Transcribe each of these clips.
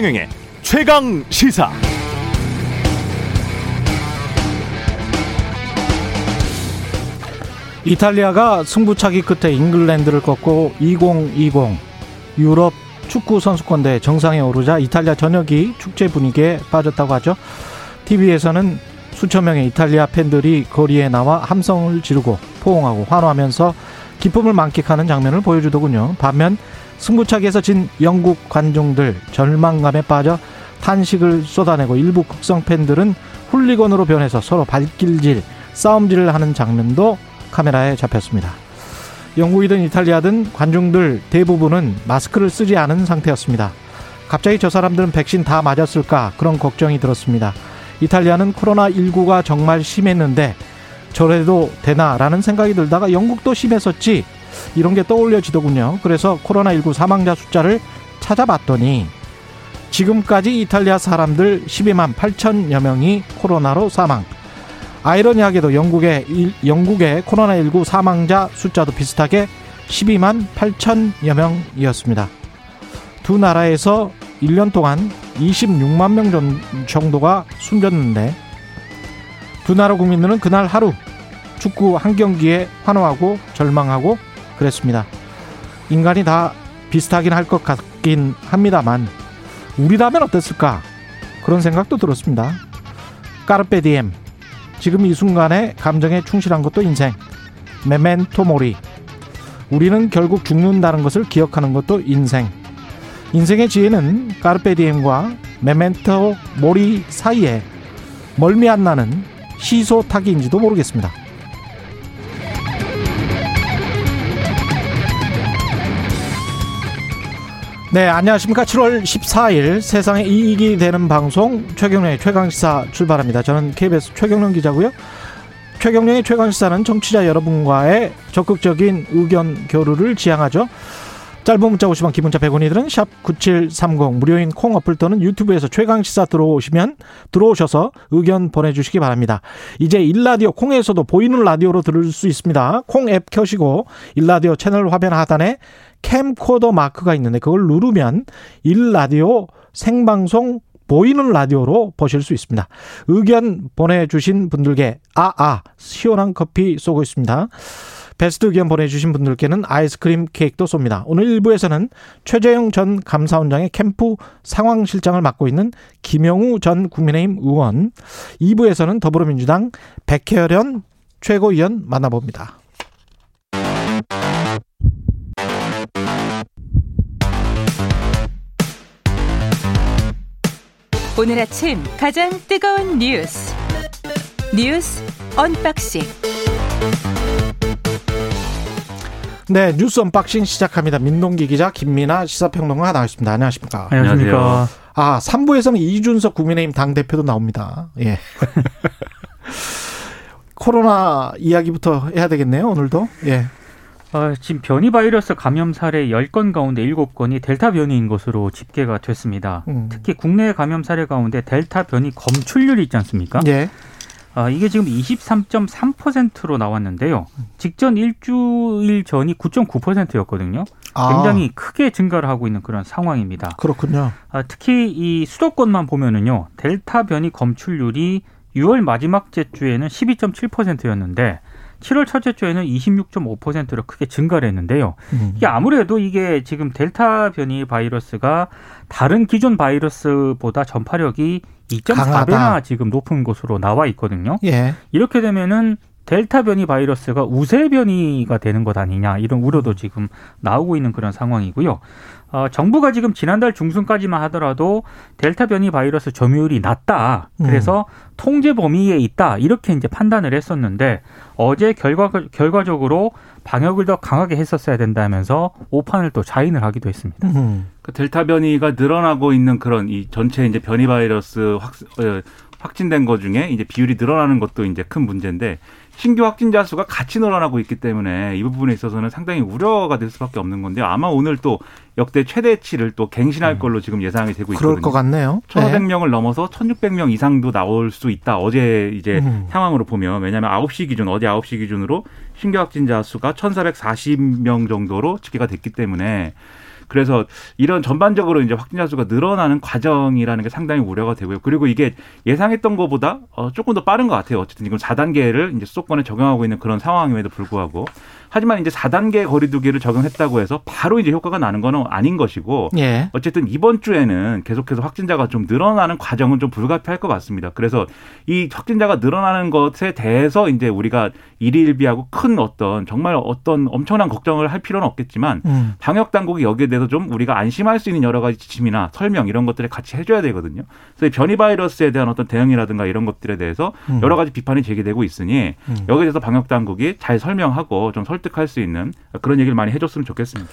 최경영의 최강 시사. 이탈리아가 승부차기 끝에 잉글랜드를 꺾고 2020 유럽 축구 선수권대 정상에 오르자 이탈리아 전역이 축제 분위기에 빠졌다고 하죠. TV에서는 수천 명의 이탈리아 팬들이 거리에 나와 함성을 지르고 포옹하고 환호하면서 기쁨을 만끽하는 장면을 보여주더군요. 반면 승부차기에서 진 영국 관중들 절망감에 빠져 탄식을 쏟아내고 일부 극성 팬들은 훌리건으로 변해서 서로 발길질, 싸움질을 하는 장면도 카메라에 잡혔습니다. 영국이든 이탈리아든 관중들 대부분은 마스크를 쓰지 않은 상태였습니다. 갑자기 저 사람들은 백신 다 맞았을까 그런 걱정이 들었습니다. 이탈리아는 코로나19가 정말 심했는데 저래도 되나라는 생각이 들다가 영국도 심했었지 이런 게 떠올려지더군요. 그래서 코로나19 사망자 숫자를 찾아봤더니 지금까지 이탈리아 사람들 12만 8천여 명이 코로나로 사망. 아이러니하게도 영국의 영국의 코로나19 사망자 숫자도 비슷하게 12만 8천여 명이었습니다. 두 나라에서 1년 동안 26만 명 정도가 숨졌는데 두 나라 국민들은 그날 하루 축구 한 경기에 환호하고 절망하고 그랬습니다. 인간이 다 비슷하긴 할 것 같긴 합니다만 우리라면 어땠을까? 그런 생각도 들었습니다. 까르페 디엠. 지금 이 순간에 감정에 충실한 것도 인생. 메멘토 모리. 우리는 결국 죽는다는 것을 기억하는 것도 인생. 인생의 지혜는 까르페 디엠과 메멘토 모리 사이에 멀미 안 나는 시소 타기인지도 모르겠습니다. 네, 안녕하십니까. 7월 14일 세상에 이익이 되는 방송 최경련의 최강시사 출발합니다. 저는 KBS 최경련 기자고요. 최경련의 최강시사는 청취자 여러분과의 적극적인 의견 교류를 지향하죠. 짧은 문자 오시면 기본자 100원이 드는 샵9730 무료인 콩 어플 또는 유튜브에서 최강시사 들어오시면 들어오셔서 의견 보내주시기 바랍니다. 이제 일라디오 콩에서도 보이는 라디오로 들을 수 있습니다. 콩 앱 켜시고 일라디오 채널 화면 하단에 캠코더 마크가 있는데 그걸 누르면 일라디오 생방송 보이는 라디오로 보실 수 있습니다. 의견 보내주신 분들께 아아 아, 시원한 커피 쏘고 있습니다. 베스트 의견 보내주신 분들께는 아이스크림 케이크도 쏩니다. 오늘 1부에서는 최재형 전 감사원장의 캠프 상황실장을 맡고 있는 김영우 전 국민의힘 의원, 2부에서는 더불어민주당 백혜련 최고위원 만나봅니다. 오늘 아침 가장 뜨거운 뉴스 뉴스 unboxing 네, 뉴스 unboxing 시작합니다. 민동기 기자, 김민아 시사평론가 나와있습니다. 안녕하십니까? 안녕하십니까? 아, 3부에서는 이준석 국민의힘 당대표도 나옵니다. 예. 코로나 이야기부터 해야 되겠네요, 오늘도. 예. 어, 지금 변이 바이러스 감염 사례 10건 가운데 7건이 델타 변이인 것으로 집계가 됐습니다. 음. 특히 국내 감염 사례 가운데 델타 변이 검출률이 있지 않습니까? 예. 아, 이게 지금 23.3%로 나왔는데요. 직전 일주일 전이 9.9%였거든요. 아. 굉장히 크게 증가를 하고 있는 그런 상황입니다. 그렇군요. 아, 특히 이 수도권만 보면은요. 델타 변이 검출률이 6월 마지막 주에는 12.7%였는데 7월 첫째 주에는 26.5%로 크게 증가를 했는데요. 음. 이게 아무래도 이게 지금 델타 변이 바이러스가 다른 기존 바이러스보다 전파력이 2.4배나 지금 높은 것으로 나와 있거든요. 예. 이렇게 되면은 델타 변이 바이러스가 우세 변이가 되는 것 아니냐 이런 우려도 지금 나오고 있는 그런 상황이고요. 어, 정부가 지금 지난달 중순까지만 하더라도 델타 변이 바이러스 점유율이 낮다. 그래서 음. 통제 범위에 있다. 이렇게 이제 판단을 했었는데 어제 결과 결과적으로 방역을 더 강하게 했었어야 된다면서 오판을 또 자인을 하기도 했습니다. 음. 그 델타 변이가 늘어나고 있는 그런 이 전체 이제 변이 바이러스 확, 어, 확진된 것 중에 이제 비율이 늘어나는 것도 이제 큰 문제인데 신규 확진자 수가 같이 늘어나고 있기 때문에 이 부분에 있어서는 상당히 우려가 될 수밖에 없는 건데요. 아마 오늘 또 역대 최대치를 또 갱신할 음. 걸로 지금 예상이 되고 있거든요. 그럴 것 같네요. 1,500명을 네. 넘어서 1,600명 이상도 나올 수 있다. 어제 이제 음. 상황으로 보면 왜냐하면 9시 기준 어제 9시 기준으로 신규 확진자 수가 1,440명 정도로 집계가 됐기 때문에 그래서 이런 전반적으로 이제 확진자 수가 늘어나는 과정이라는 게 상당히 우려가 되고요. 그리고 이게 예상했던 것보다 어, 조금 더 빠른 것 같아요. 어쨌든 지금 4단계를 이제 수도권에 적용하고 있는 그런 상황임에도 불구하고 하지만 이제 4단계 거리두기를 적용했다고 해서 바로 이제 효과가 나는 거는 아닌 것이고 예. 어쨌든 이번 주에는 계속해서 확진자가 좀 늘어나는 과정은 좀 불가피할 것 같습니다. 그래서 이 확진자가 늘어나는 것에 대해서 이제 우리가 일희일비하고 큰 어떤 정말 어떤 엄청난 걱정을 할 필요는 없겠지만 음. 방역 당국이 여기에 대해서 좀 우리가 안심할 수 있는 여러 가지 지침이나 설명 이런 것들을 같이 해줘야 되거든요. 그래서 이 변이 바이러스에 대한 어떤 대응이라든가 이런 것들에 대해서 음. 여러 가지 비판이 제기되고 있으니 음. 여기에 대해서 방역 당국이 잘 설명하고 좀 설득할 수 있는 그런 얘기를 많이 해줬으면 좋겠습니다.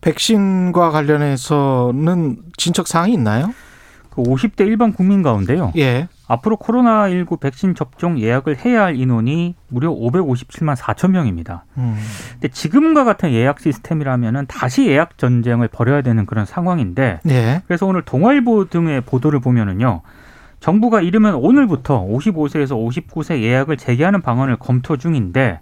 백신과 관련해서는 진척 사항이 있나요? 그 50대 일반 국민 가운데요. 예. 앞으로 코로나19 백신 접종 예약을 해야 할 인원이 무려 557만 4천 명입니다. 음. 근데 지금과 같은 예약 시스템이라면은 다시 예약 전쟁을 벌여야 되는 그런 상황인데 예. 그래서 오늘 동아일보 등의 보도를 보면은요. 정부가 이르면 오늘부터 55세에서 59세 예약을 재개하는 방안을 검토 중인데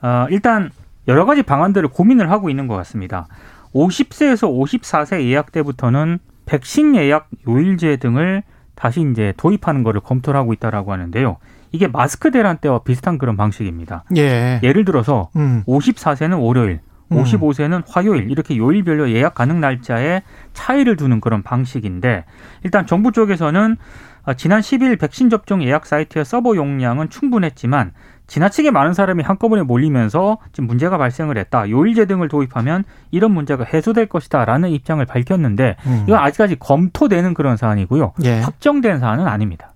어, 일단 여러 가지 방안들을 고민을 하고 있는 것 같습니다. 50세에서 54세 예약 때부터는 백신 예약 요일제 등을 다시 이제 도입하는 것을 검토를 하고 있다라고 하는데요. 이게 마스크 대란 때와 비슷한 그런 방식입니다. 예. 예를 들어서 음. 54세는 월요일, 음. 55세는 화요일 이렇게 요일별로 예약 가능 날짜에 차이를 두는 그런 방식인데 일단 정부 쪽에서는 어, 지난 10일 백신 접종 예약 사이트의 서버 용량은 충분했지만 지나치게 많은 사람이 한꺼번에 몰리면서 지금 문제가 발생을 했다. 요일제 등을 도입하면 이런 문제가 해소될 것이다라는 입장을 밝혔는데 음. 이건 아직까지 검토되는 그런 사안이고요. 예. 확정된 사안은 아닙니다.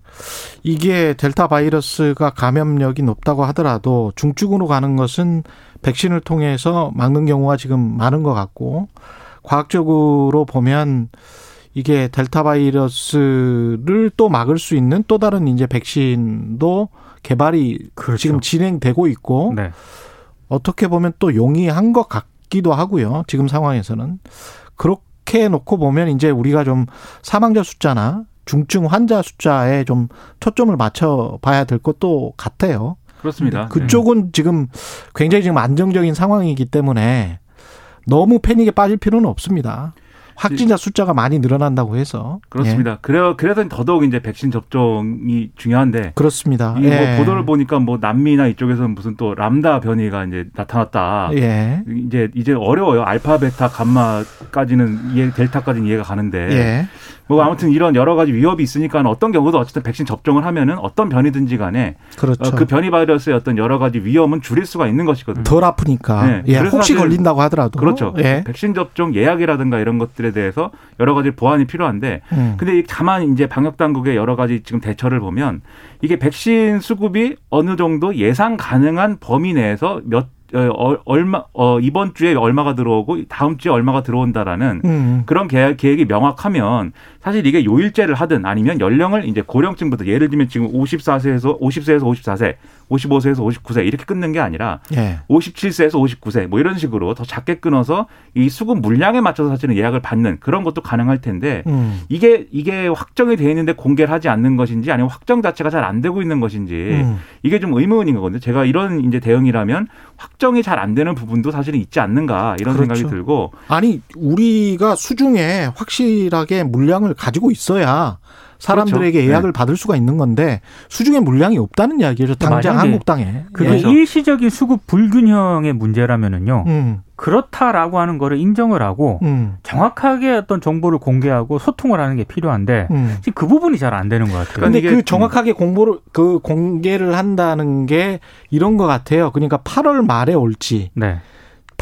이게 델타 바이러스가 감염력이 높다고 하더라도 중증으로 가는 것은 백신을 통해서 막는 경우가 지금 많은 것 같고 과학적으로 보면 이게 델타 바이러스를 또 막을 수 있는 또 다른 이제 백신도 개발이 지금 진행되고 있고 네. 어떻게 보면 또 용이한 것 같기도 하고요. 지금 상황에서는 그렇게 놓고 보면 이제 우리가 좀 사망자 숫자나 중증 환자 숫자에 좀 초점을 맞춰 봐야 될 것도 같아요. 그렇습니다. 그쪽은 지금 굉장히 지금 안정적인 상황이기 때문에 너무 패닉에 빠질 필요는 없습니다. 확진자 숫자가 많이 늘어난다고 해서 그렇습니다. 그래 그래서 더더욱 이제 백신 접종이 중요한데 예, 그렇습니다. 이뭐 예. 보도를 보니까 뭐 남미나 이쪽에서는 무슨 또 람다 변이가 이제 나타났다. 예. 이제 이제 어려워요. 알파, 베타, 감마까지는 이해, 델타까지는 이해가 가는데 예. 뭐 아무튼 이런 여러 가지 위협이 있으니까 어떤 경우도 어쨌든 백신 접종을 하면은 어떤 변이든지 간에 그렇죠. 어, 그 변이 바이러스의 어떤 여러 가지 위험은 줄일 수가 있는 것이거든요. 덜 아프니까. 네. 예. 혹시 걸린다고 하더라도. 그렇죠. 예. 백신 접종 예약이라든가 이런 것들에 대해서 여러 가지 보완이 필요한데 음. 근데 이 다만 이제 방역 당국의 여러 가지 지금 대처를 보면 이게 백신 수급이 어느 정도 예상 가능한 범위 내에서 몇 어, 어, 얼마 어, 이번 주에 얼마가 들어오고 다음 주에 얼마가 들어온다라는 음. 그런 계획, 계획이 명확하면 사실 이게 요일제를 하든 아니면 연령을 이제 고령층부터 예를 들면 지금 54세에서 50세에서 54세, 55세에서 59세 이렇게 끊는 게 아니라 예. 57세에서 59세 뭐 이런 식으로 더 작게 끊어서 이 수급 물량에 맞춰서 사실은 예약을 받는 그런 것도 가능할 텐데 음. 이게 이게 확정이 돼 있는데 공개를 하지 않는 것인지 아니면 확정 자체가 잘 안 되고 있는 것인지 음. 이게 좀 의문인 거거든요. 제가 이런 이제 대응이라면 확정이 잘 안 되는 부분도 사실은 있지 않는가 이런 그렇죠. 생각이 들고 아니 우리가 수중에 확실하게 물량을 가지고 있어야 사람들에게 그렇죠. 예약을 받을 수가 있는 건데 수중에 물량이 없다는 이야기죠. 당장 한국당에. 그게 예. 그렇죠. 일시적인 수급 불균형의 문제라면은요. 음, 그렇다라고 하는 거를 인정을 하고 음, 정확하게 어떤 정보를 공개하고 소통을 하는 게 필요한데 음. 지금 그 부분이 잘 안 되는 것 같아요. 근데 그 정확하게 공보를 그 공개를 한다는 게 이런 것 같아요. 그러니까 8월 말에 올지 네.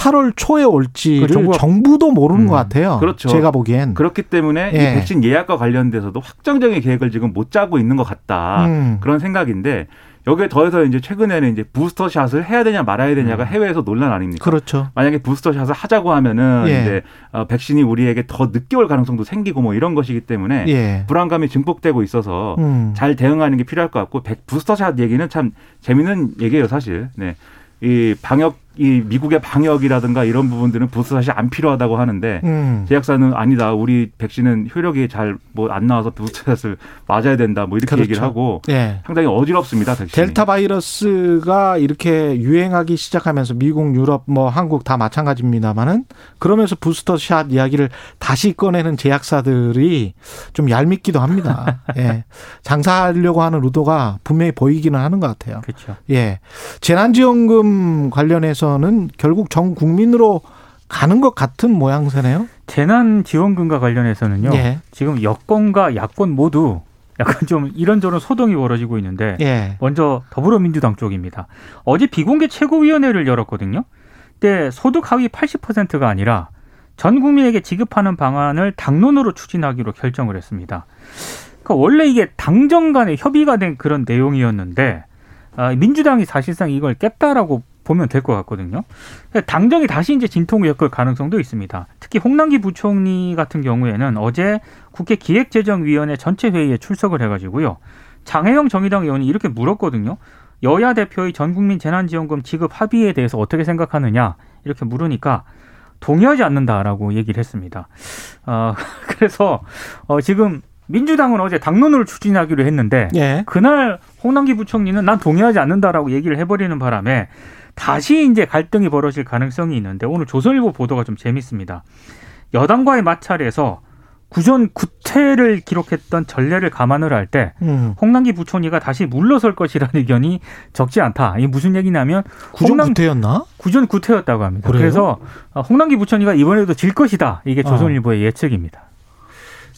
8월 초에 올지를 그 정부가- 정부도 모르는 음, 것 같아요. 그렇죠. 제가 보기엔. 그렇기 때문에 예. 이 백신 예약과 관련돼서도 확정적인 계획을 지금 못 짜고 있는 것 같다 음. 그런 생각인데 여기에 더해서 이제 최근에는 이제 부스터 샷을 해야 되냐 말아야 되냐가 해외에서 논란 아닙니까? 그렇죠. 만약에 부스터 샷을 하자고 하면은 예. 이제 어, 백신이 우리에게 더 늦게 올 가능성도 생기고 뭐 이런 것이기 때문에 예. 불안감이 증폭되고 있어서 음. 잘 대응하는 게 필요할 것 같고 백- 부스터샷 얘기는 참 재밌는 얘기예요 사실. 네. 이 방역 이 미국의 방역이라든가 이런 부분들은 부스터 사실 안 필요하다고 하는데 음. 제약사는 아니다. 우리 백신은 효력이 잘 뭐 안 나와서 부스터샷을 맞아야 된다. 뭐 이렇게 그렇죠. 얘기를 하고 예. 상당히 어지럽습니다. 백신이. 델타 바이러스가 이렇게 유행하기 시작하면서 미국, 유럽, 뭐 한국 다 마찬가지입니다만은 그러면서 부스터샷 이야기를 다시 꺼내는 제약사들이 좀 얄밉기도 합니다. 예. 장사하려고 하는 의도가 분명히 보이기는 하는 것 같아요. 그렇죠. 예. 재난지원금 관련해서 는 결국 전 국민으로 가는 것 같은 모양새네요. 재난 지원금과 관련해서는요. 예. 지금 여권과 야권 모두 약간 좀 이런저런 소동이 벌어지고 있는데 예. 먼저 더불어민주당 쪽입니다. 어제 비공개 최고위원회를 열었거든요. 근데 소득 하위 80%가 아니라 전 국민에게 지급하는 방안을 당론으로 추진하기로 결정을 했습니다. 그러니까 원래 이게 당정 간에 협의가 된 그런 내용이었는데 아, 민주당이 사실상 이걸 깼다라고 보면 될 것 같거든요. 당정이 다시 이제 진통을 겪을 가능성도 있습니다. 특히 홍남기 부총리 같은 경우에는 어제 국회 기획재정위원회 전체 회의에 출석을 해가지고요. 장혜영 정의당 의원이 이렇게 물었거든요. 여야 대표의 전국민 재난지원금 지급 합의에 대해서 어떻게 생각하느냐 이렇게 물으니까 동의하지 않는다라고 얘기를 했습니다. 어, 그래서 어, 지금 민주당은 어제 당론으로 추진하기로 했는데 예. 그날 홍남기 부총리는 난 동의하지 않는다라고 얘기를 해버리는 바람에 다시 이제 갈등이 벌어질 가능성이 있는데 오늘 조선일보 보도가 좀 재밌습니다. 여당과의 마찰에서 구전 구태를 기록했던 전례를 감안을 할때 음. 홍남기 부총리가 다시 물러설 것이라는 의견이 적지 않다. 이게 무슨 얘기냐면 구정 홍남- 구태였나? 구전 구태였다고 합니다. 그래요? 그래서 홍남기 부총리가 이번에도 질 것이다. 이게 어. 조선일보의 예측입니다.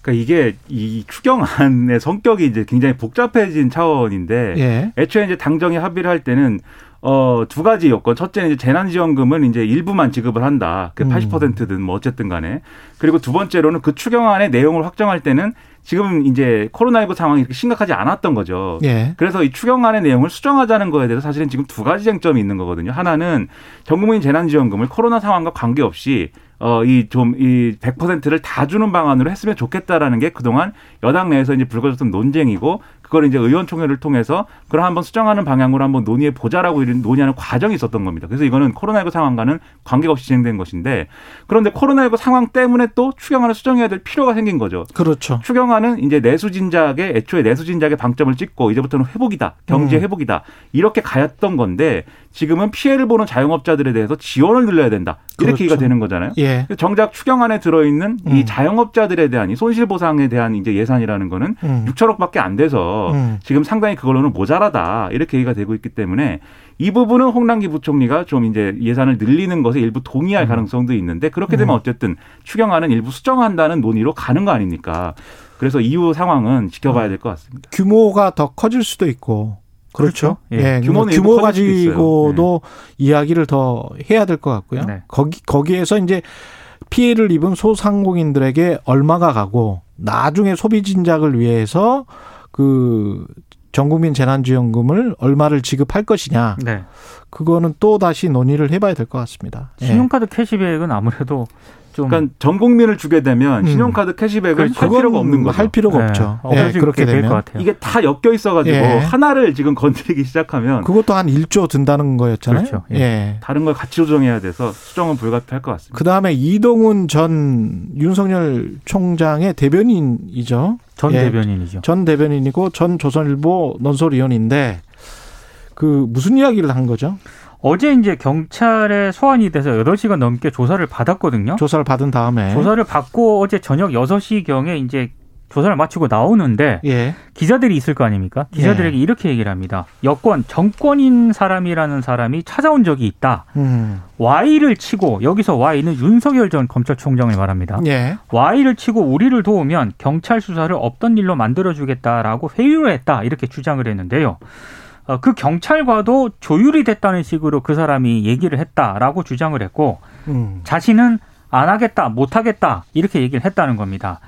그러니까 이게 이 추경안의 성격이 이제 굉장히 복잡해진 차원인데 예. 애초에 이제 당정이 합의를 할 때는 어, 두 가지 요건. 첫째는 이제 재난지원금은 이제 일부만 지급을 한다. 그 음. 80%든 뭐 어쨌든 간에. 그리고 두 번째로는 그 추경안의 내용을 확정할 때는 지금 이제 코로나19 상황이 이렇게 심각하지 않았던 거죠. 예. 그래서 이 추경안의 내용을 수정하자는 거에 대해서 사실은 지금 두 가지 쟁점이 있는 거거든요. 하나는 전국민 재난지원금을 코로나 상황과 관계없이 어, 이 좀, 이 100%를 다 주는 방안으로 했으면 좋겠다라는 게 그동안 여당 내에서 이제 불거졌던 논쟁이고 그걸 이제 의원총회를 통해서 그걸 한번 수정하는 방향으로 한번 논의해 보자라고 이런 논의하는 과정이 있었던 겁니다. 그래서 이거는 코로나19 상황과는 관계가 없이 진행된 것인데 그런데 코로나19 상황 때문에 또 추경안을 수정해야 될 필요가 생긴 거죠. 그렇죠. 추경안은 이제 내수진작에 애초에 내수진작에 방점을 찍고 이제부터는 회복이다, 경제 음. 회복이다 이렇게 가였던 건데 지금은 피해를 보는 자영업자들에 대해서 지원을 늘려야 된다 이렇게 그렇죠. 얘기가 되는 거잖아요. 예. 정작 추경안에 들어있는 음. 이 자영업자들에 대한 이 손실보상에 대한 이제 예산이라는 거는 음. 6천억밖에 안 돼서 음. 지금 상당히 그걸로는 모자라다 이렇게 얘기가 되고 있기 때문에 이 부분은 홍남기 부총리가 좀 이제 예산을 늘리는 것에 일부 동의할 가능성도 있는데 그렇게 되면 음. 어쨌든 추경안은 일부 수정한다는 논의로 가는 거 아닙니까? 그래서 이후 상황은 지켜봐야 될 것 같습니다. 규모가 더 커질 수도 있고. 그렇죠. 그렇죠. 예. 규모 있어요. 가지고도 이야기를 더 해야 될 것 같고요. 네. 거기 거기에서 이제 피해를 입은 소상공인들에게 얼마가 가고 나중에 소비 진작을 위해서 그 전국민 재난지원금을 얼마를 지급할 것이냐 네. 그거는 또 다시 논의를 해봐야 될 것 같습니다. 예. 신용카드 캐시백은 아무래도 좀 그러니까 전 국민을 주게 되면 음. 신용카드 캐시백을 그렇죠. 할 필요가 없는 거죠. 할 필요가 네. 없죠. 어, 예, 그래서 그렇게 될것 되면 같아요. 이게 다 엮여 있어가지고 예. 하나를 지금 건드리기 시작하면 그것도 한 1조 든다는 거였잖아요. 그렇죠. 예. 예. 다른 걸 같이 조정해야 돼서 수정은 불가피할 것 같습니다. 그 다음에 이동훈 전 윤석열 총장의 대변인이죠. 전 예. 대변인이죠. 전 대변인이고 전 조선일보 논설위원인데 그 무슨 이야기를 한 거죠? 어제 이제 경찰에 소환이 돼서 8시간 넘게 조사를 받았거든요. 조사를 받은 다음에 조사를 받고 어제 저녁 6시경에 이제 조사를 마치고 나오는데 예. 기자들이 있을 거 아닙니까? 기자들에게 예. 이렇게 얘기를 합니다. 여권 정권인 사람이라는 사람이 찾아온 적이 있다. 음. Y를 치고 여기서 Y는 윤석열 전 검찰총장을 말합니다. 예. Y를 치고 우리를 도우면 경찰 수사를 없던 일로 만들어주겠다라고 회유를 했다 이렇게 주장을 했는데요. 어, 그 경찰과도 조율이 됐다는 식으로 그 사람이 얘기를 했다라고 주장을 했고 음. 자신은 안 하겠다, 못 하겠다 이렇게 얘기를 했다는 겁니다.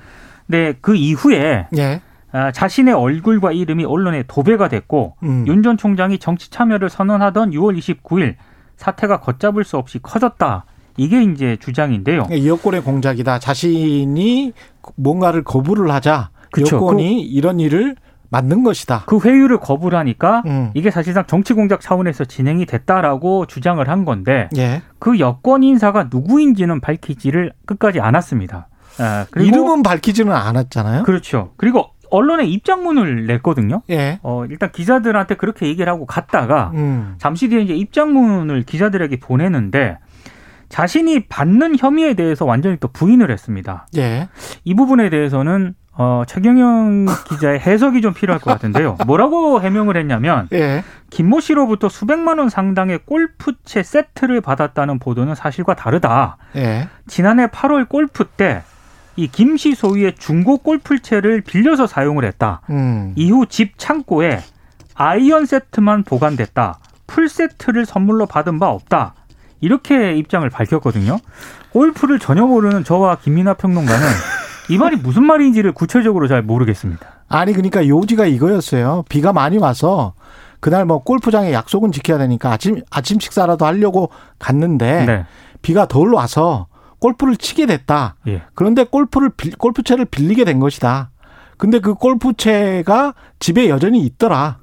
근데 그 이후에 예. 아, 자신의 얼굴과 이름이 언론에 도배가 됐고 음. 윤전 총장이 정치 참여를 선언하던 6월 29일 사태가 걷잡을 수 없이 커졌다. 이게 이제 주장인데요. 이 여권의 공작이다. 자신이 뭔가를 거부를 하자. 그쵸. 여권이 이런 일을 만든 것이다. 그 회유를 거부를 하니까 음. 이게 사실상 정치 공작 차원에서 진행이 됐다라고 주장을 한 건데 예. 그 여권 인사가 누구인지는 밝히지를 끝까지 않았습니다. 아, 이름은 밝히지는 않았잖아요. 그렇죠. 그리고 언론에 입장문을 냈거든요. 예. 어, 일단 기자들한테 그렇게 얘기를 하고 갔다가 음. 잠시 뒤에 이제 입장문을 기자들에게 보내는데 자신이 받는 혐의에 대해서 완전히 또 부인을 했습니다. 예. 이 부분에 대해서는 어, 최경영 기자의 해석이 좀 필요할 것 같은데요. 뭐라고 해명을 했냐면 예. 김모 씨로부터 수백만 원 상당의 골프채 세트를 받았다는 보도는 사실과 다르다. 예. 지난해 8월 골프 때 이 김 씨 소유의 중고 골프채를 빌려서 사용을 했다. 음. 이후 집 창고에 아이언 세트만 보관됐다. 풀 세트를 선물로 받은 바 없다. 이렇게 입장을 밝혔거든요. 골프를 전혀 모르는 저와 김민아 평론가는 이 말이 무슨 말인지를 구체적으로 잘 모르겠습니다. 아니 그러니까 요지가 이거였어요. 비가 많이 와서 그날 뭐 골프장에 약속은 지켜야 되니까 아침 아침 식사라도 하려고 갔는데 네. 비가 덜 와서 골프를 치게 됐다. 예. 그런데 골프를 빌- 골프채를 빌리게 된 것이다. 근데 그 골프채가 집에 여전히 있더라.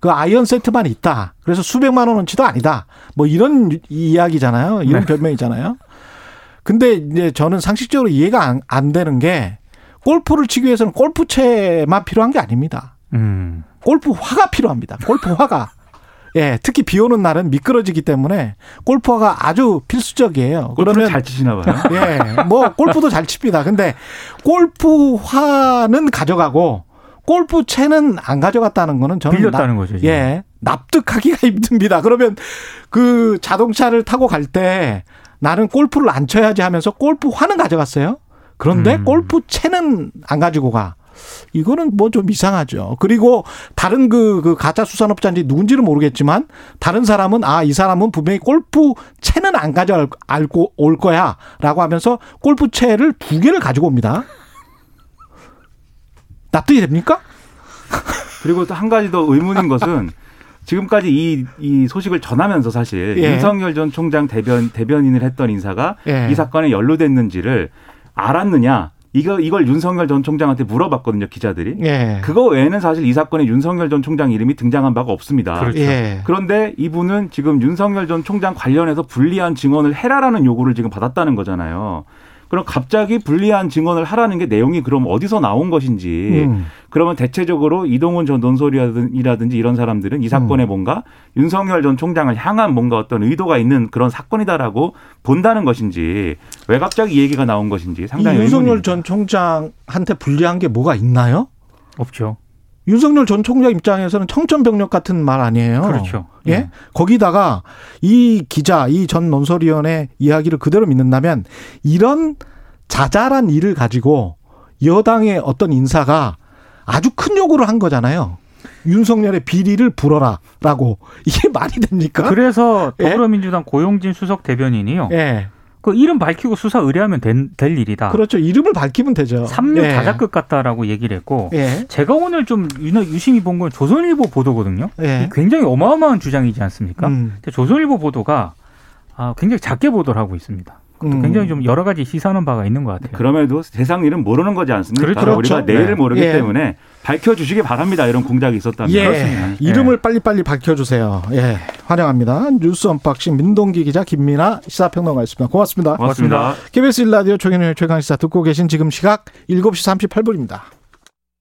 그 아이언 세트만 있다. 그래서 수백만 원어치도 아니다. 뭐 이런 이야기잖아요. 이런 네. 변명이잖아요. 근데 이제 저는 상식적으로 이해가 안, 안 되는 게 골프를 치기 위해서는 골프채만 필요한 게 아닙니다. 음. 골프화가 필요합니다. 골프화가. 예, 특히 비 오는 날은 미끄러지기 때문에 골프화가 아주 필수적이에요. 그러면 잘 치시나 봐요. 예, 뭐 골프도 잘 칩니다. 근데 골프화는 가져가고 골프채는 안 가져갔다는 거는 저는 빌렸다는 나- 거죠. 지금. 예, 납득하기가 힘듭니다. 그러면 그 자동차를 타고 갈 때 나는 골프를 안 쳐야지 하면서 골프화는 가져갔어요. 그런데 음. 골프 채는 안 가지고 가. 이거는 뭐 좀 이상하죠. 그리고 다른 그, 그 가짜 수산업자인지 누군지는 모르겠지만 다른 사람은 아, 이 사람은 분명히 골프 채는 안 가져 알고 올 거야 라고 하면서 골프 채를 두 개를 가지고 옵니다. 납득이 됩니까? 그리고 또 한 가지 더 의문인 것은 지금까지 이, 이 소식을 전하면서 사실 예. 윤석열 전 총장 대변 대변인을 했던 인사가 예. 이 사건에 연루됐는지를 알았느냐 이거 이걸 윤석열 전 총장한테 물어봤거든요 기자들이. 예. 그거 외에는 사실 이 사건에 윤석열 전 총장 이름이 등장한 바가 없습니다. 그렇죠. 예. 그런데 이분은 지금 윤석열 전 총장 관련해서 불리한 증언을 해라라는 요구를 지금 받았다는 거잖아요. 그럼 갑자기 불리한 증언을 하라는 게 내용이 그럼 어디서 나온 것인지 음. 그러면 대체적으로 이동훈 전 논설이라든지 이런 사람들은 이 사건에 음. 뭔가 윤석열 전 총장을 향한 뭔가 어떤 의도가 있는 그런 사건이다라고 본다는 것인지 왜 갑자기 이 얘기가 나온 것인지 이 상당히 윤석열 의문입니다. 전 총장한테 불리한 게 뭐가 있나요? 없죠. 윤석열 전 총장 입장에서는 청천벽력 같은 말 아니에요. 그렇죠. 예? 예. 거기다가 이 기자, 이 전 논설위원의 이야기를 그대로 믿는다면 이런 자잘한 일을 가지고 여당의 어떤 인사가 아주 큰 요구를 한 거잖아요. 윤석열의 비리를 불어라라고 이게 말이 됩니까? 그래서 예? 더불어민주당 고용진 수석 대변인이요. 예, 그 이름 밝히고 수사 의뢰하면 된- 될 일이다. 그렇죠. 이름을 밝히면 되죠. 3류 예. 다자끝 같다라고 얘기를 했고 예, 제가 오늘 좀 유- 유심히 본 건 조선일보 보도거든요. 예. 굉장히 어마어마한 주장이지 않습니까? 음, 조선일보 보도가 아, 굉장히 작게 보도를 하고 있습니다. 음. 굉장히 좀 여러 가지 시사하는 바가 있는 것 같아요. 그럼에도 세상 일은 모르는 거지 않습니까? 그렇죠. 우리가 그렇죠. 내일을 네. 모르기 예. 때문에 밝혀주시기 바랍니다. 이런 공작이 있었다면. 예, 그렇습니다. 이름을 빨리빨리 밝혀주세요. 예, 환영합니다. 뉴스 unboxing 민동기 기자 김민아 시사평론가였습니다. 고맙습니다. 고맙습니다. KBS 1라디오 최경영의 최강시사 듣고 계신 지금 시각 7시 38분입니다.